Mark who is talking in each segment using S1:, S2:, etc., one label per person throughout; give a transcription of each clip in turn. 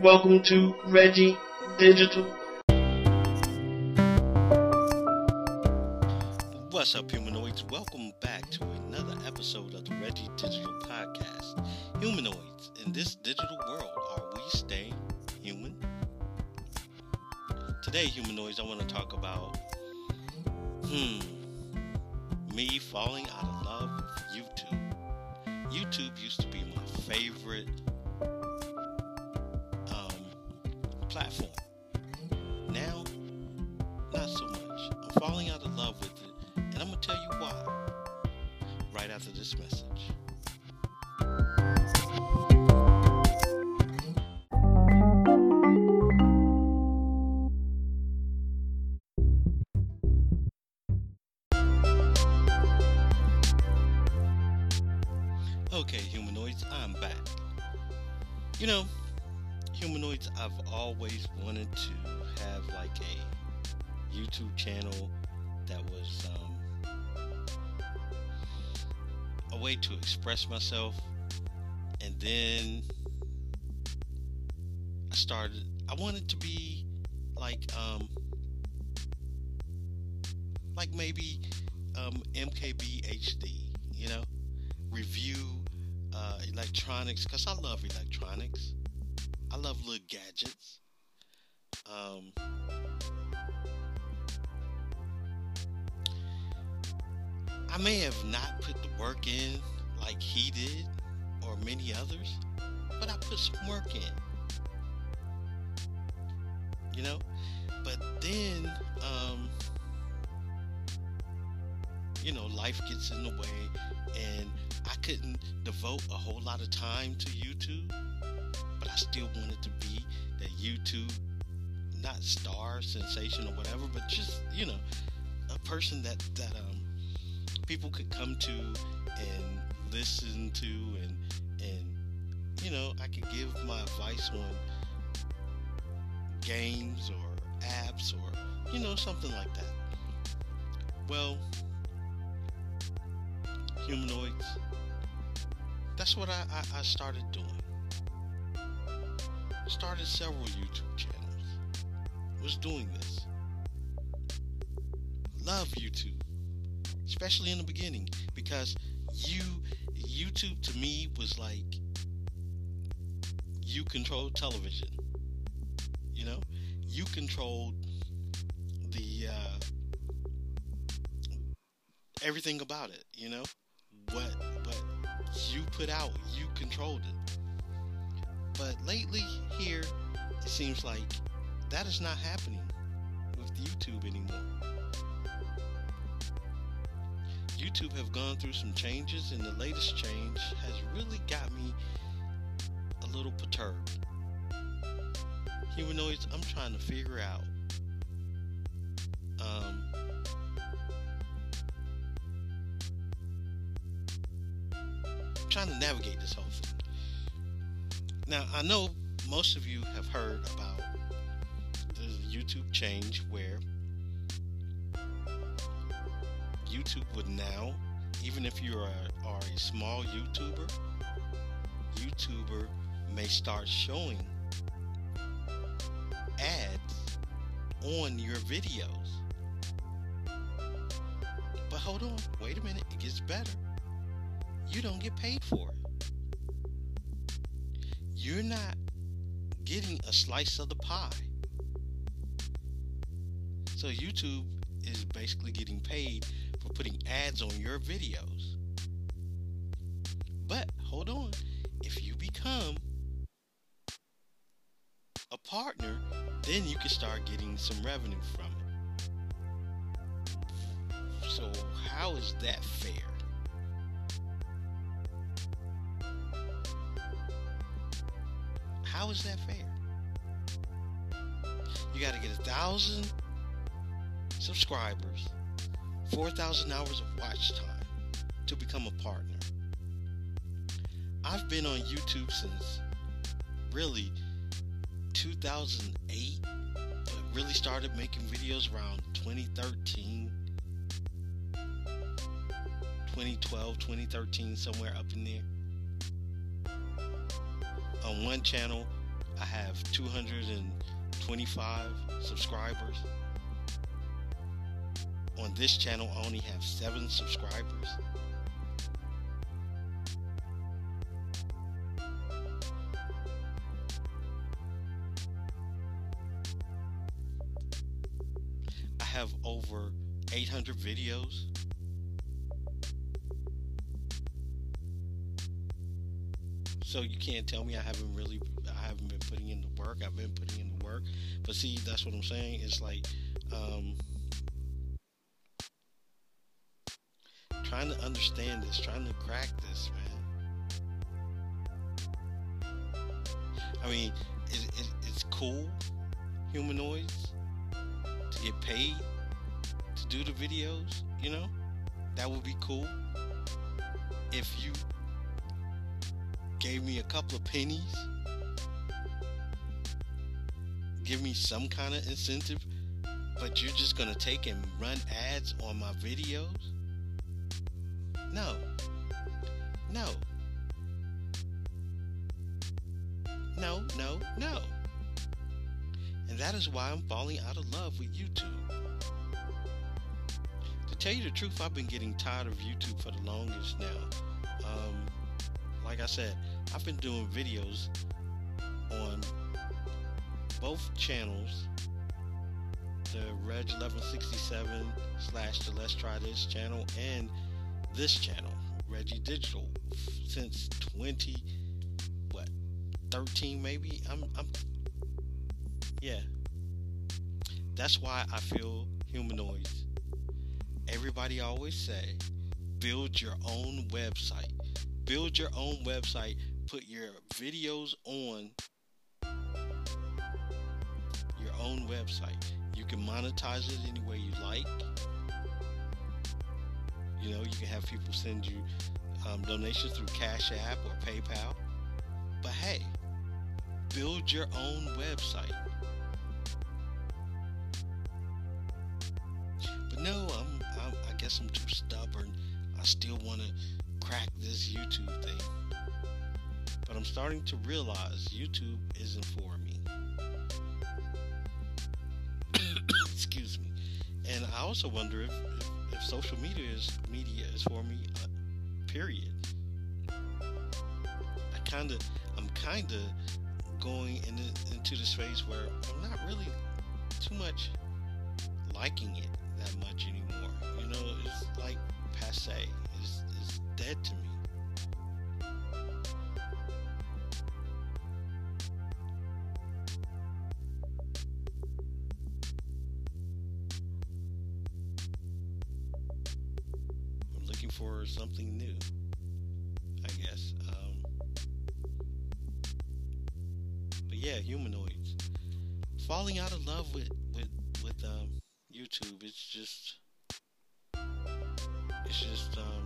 S1: Welcome to Reggie Digital.
S2: What's up, humanoids? Welcome back to another episode of the Reggie Digital Podcast. Humanoids, in this digital world, are we staying human? Today, humanoids, I want to talk about, hmm, me falling out of love with YouTube. YouTube used to be my favorite platform. Now, not so much. I'm falling out of love with it, and I'm going to tell you why right after this message. I've always wanted to have like a YouTube channel that was um, a way to express myself. And then I started, I wanted to be like, um, like maybe um, MKBHD, you know, review uh, electronics because I love electronics. I love little gadgets. Um, I may have not put the work in like he did or many others, but I put some work in. You know? But then, um, you know, life gets in the way, and I couldn't devote a whole lot of time to YouTube, but I still wanted to be that YouTube, not star sensation or whatever, but just, you know, a person that, that, um, people could come to and listen to and and you know I could give my advice on games or apps or you know something like that. Well, humanoids. That's what I, I, I started doing. Started several YouTube channels. Was doing this. Love YouTube especially in the beginning because you YouTube to me was like you controlled television you know you controlled the uh, everything about it you know what what you put out you controlled it but lately here it seems like that is not happening with YouTube anymore YouTube have gone through some changes, and the latest change has really got me a little perturbed. Humanoids, I'm trying to figure out um, trying to navigate this whole. Now, I know most of you have heard about the YouTube change where YouTube would now, even if you are, are a small YouTuber, YouTuber may start showing ads on your videos. But hold on, wait a minute, it gets better. You don't get paid for it. You're not getting a slice of the pie. So YouTube is basically getting paid for putting ads on your videos. But hold on, if you become a partner, then you can start getting some revenue from it. So, how is that fair? How is that fair? You got to get a thousand subscribers 4,000 hours of watch time to become a partner. I've been on YouTube since really 2008, but really started making videos around 2013, 2012, 2013, somewhere up in there. On one channel, I have 225 subscribers. On this channel, I only have seven subscribers. I have over 800 videos. So you can't tell me I haven't really, putting in the work. I've been putting in the work. But see, that's what I'm saying. It's like, um, trying to understand this, trying to crack this, man. I mean, it, it, it's cool, humanoids, to get paid to do the videos, you know? That would be cool. If you gave me a couple of pennies, give me some kind of incentive, but you're just gonna take and run ads on my videos? No. No. No, no, no. And that is why I'm falling out of love with YouTube. To tell you the truth, I've been getting tired of YouTube for the longest now. Um, like I said, I've been doing videos on both channels the Reg 1167 slash the Let's Try This channel and this channel, Reggie Digital, since 20 what 13 maybe. I'm I'm yeah. That's why I feel humanoids. Everybody always say, build your own website. Build your own website. Put your videos on own website. You can monetize it any way you like. You know, you can have people send you um, donations through Cash App or PayPal. But hey, build your own website. But no, I'm, I'm I guess I'm too stubborn. I still want to crack this YouTube thing. But I'm starting to realize YouTube isn't for me. And I also wonder if, if, if social media is media is for me. Uh, period. I kind of, I'm kind of going in into this phase where I'm not really too much liking it that much anymore. You know, it's like passe. It's, it's dead to me. Yeah, humanoids. Falling out of love with with with um, YouTube. It's just it's just um,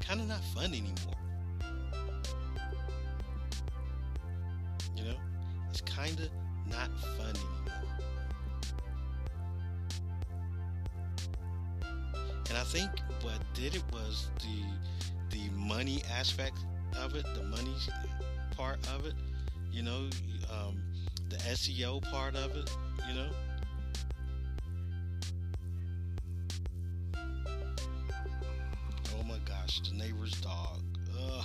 S2: kind of not fun anymore. You know, it's kind of not fun anymore. And I think what did it was the the money aspect of it, the money part of it. You know, um, the SEO part of it. You know. Oh my gosh, the neighbor's dog. Ugh.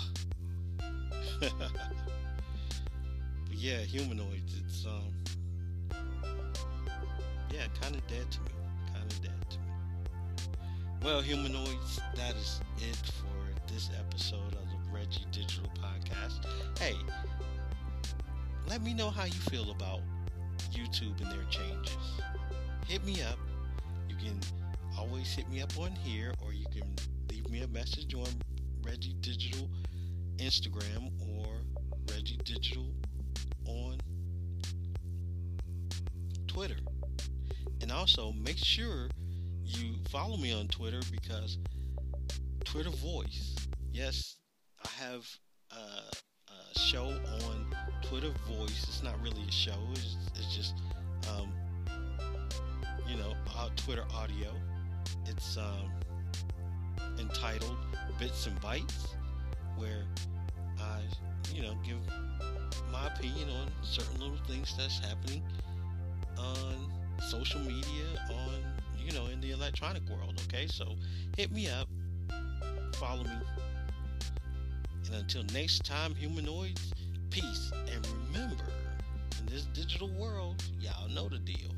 S2: but yeah, humanoids. It's um, yeah, kind of dead to me. Kind of dead to me. Well, humanoids, that is it for this episode of the Reggie Digital Podcast. Hey, let me know how you feel about YouTube and their changes. Hit me up. You can always hit me up on here, or you can leave me a message on Reggie Digital Instagram or Reggie Digital on Twitter. And also make sure you follow me on Twitter because Twitter Voice. Yes, I have a, a show on Twitter Voice. It's not really a show. It's, it's just, um, you know, Twitter audio. It's um, entitled Bits and Bytes, where I, you know, give
S3: my opinion on certain little things that's happening on social media, on you know, in the electronic world. Okay, so hit me up, follow me, and until next time, humanoids, peace, and remember, in this digital world, y'all know the deal.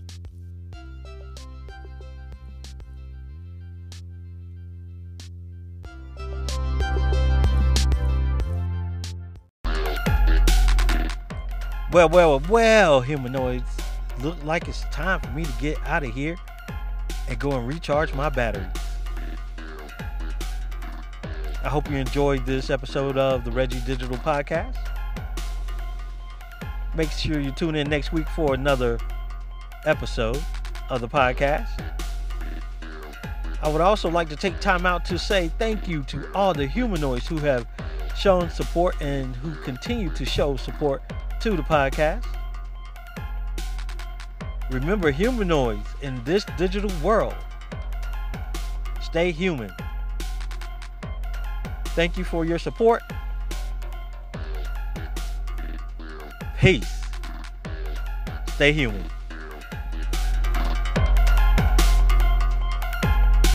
S2: Well, well, well, humanoids. Look like it's time for me to get out of here and go and recharge my batteries. I hope you enjoyed this episode of the Reggie Digital Podcast. Make sure you tune in next week for another episode of the podcast. I would also like to take time out to say thank you to all the humanoids who have shown support and who continue to show support to the podcast. Remember, humanoids in this digital world, stay human. Thank you for your support. Peace. Stay human.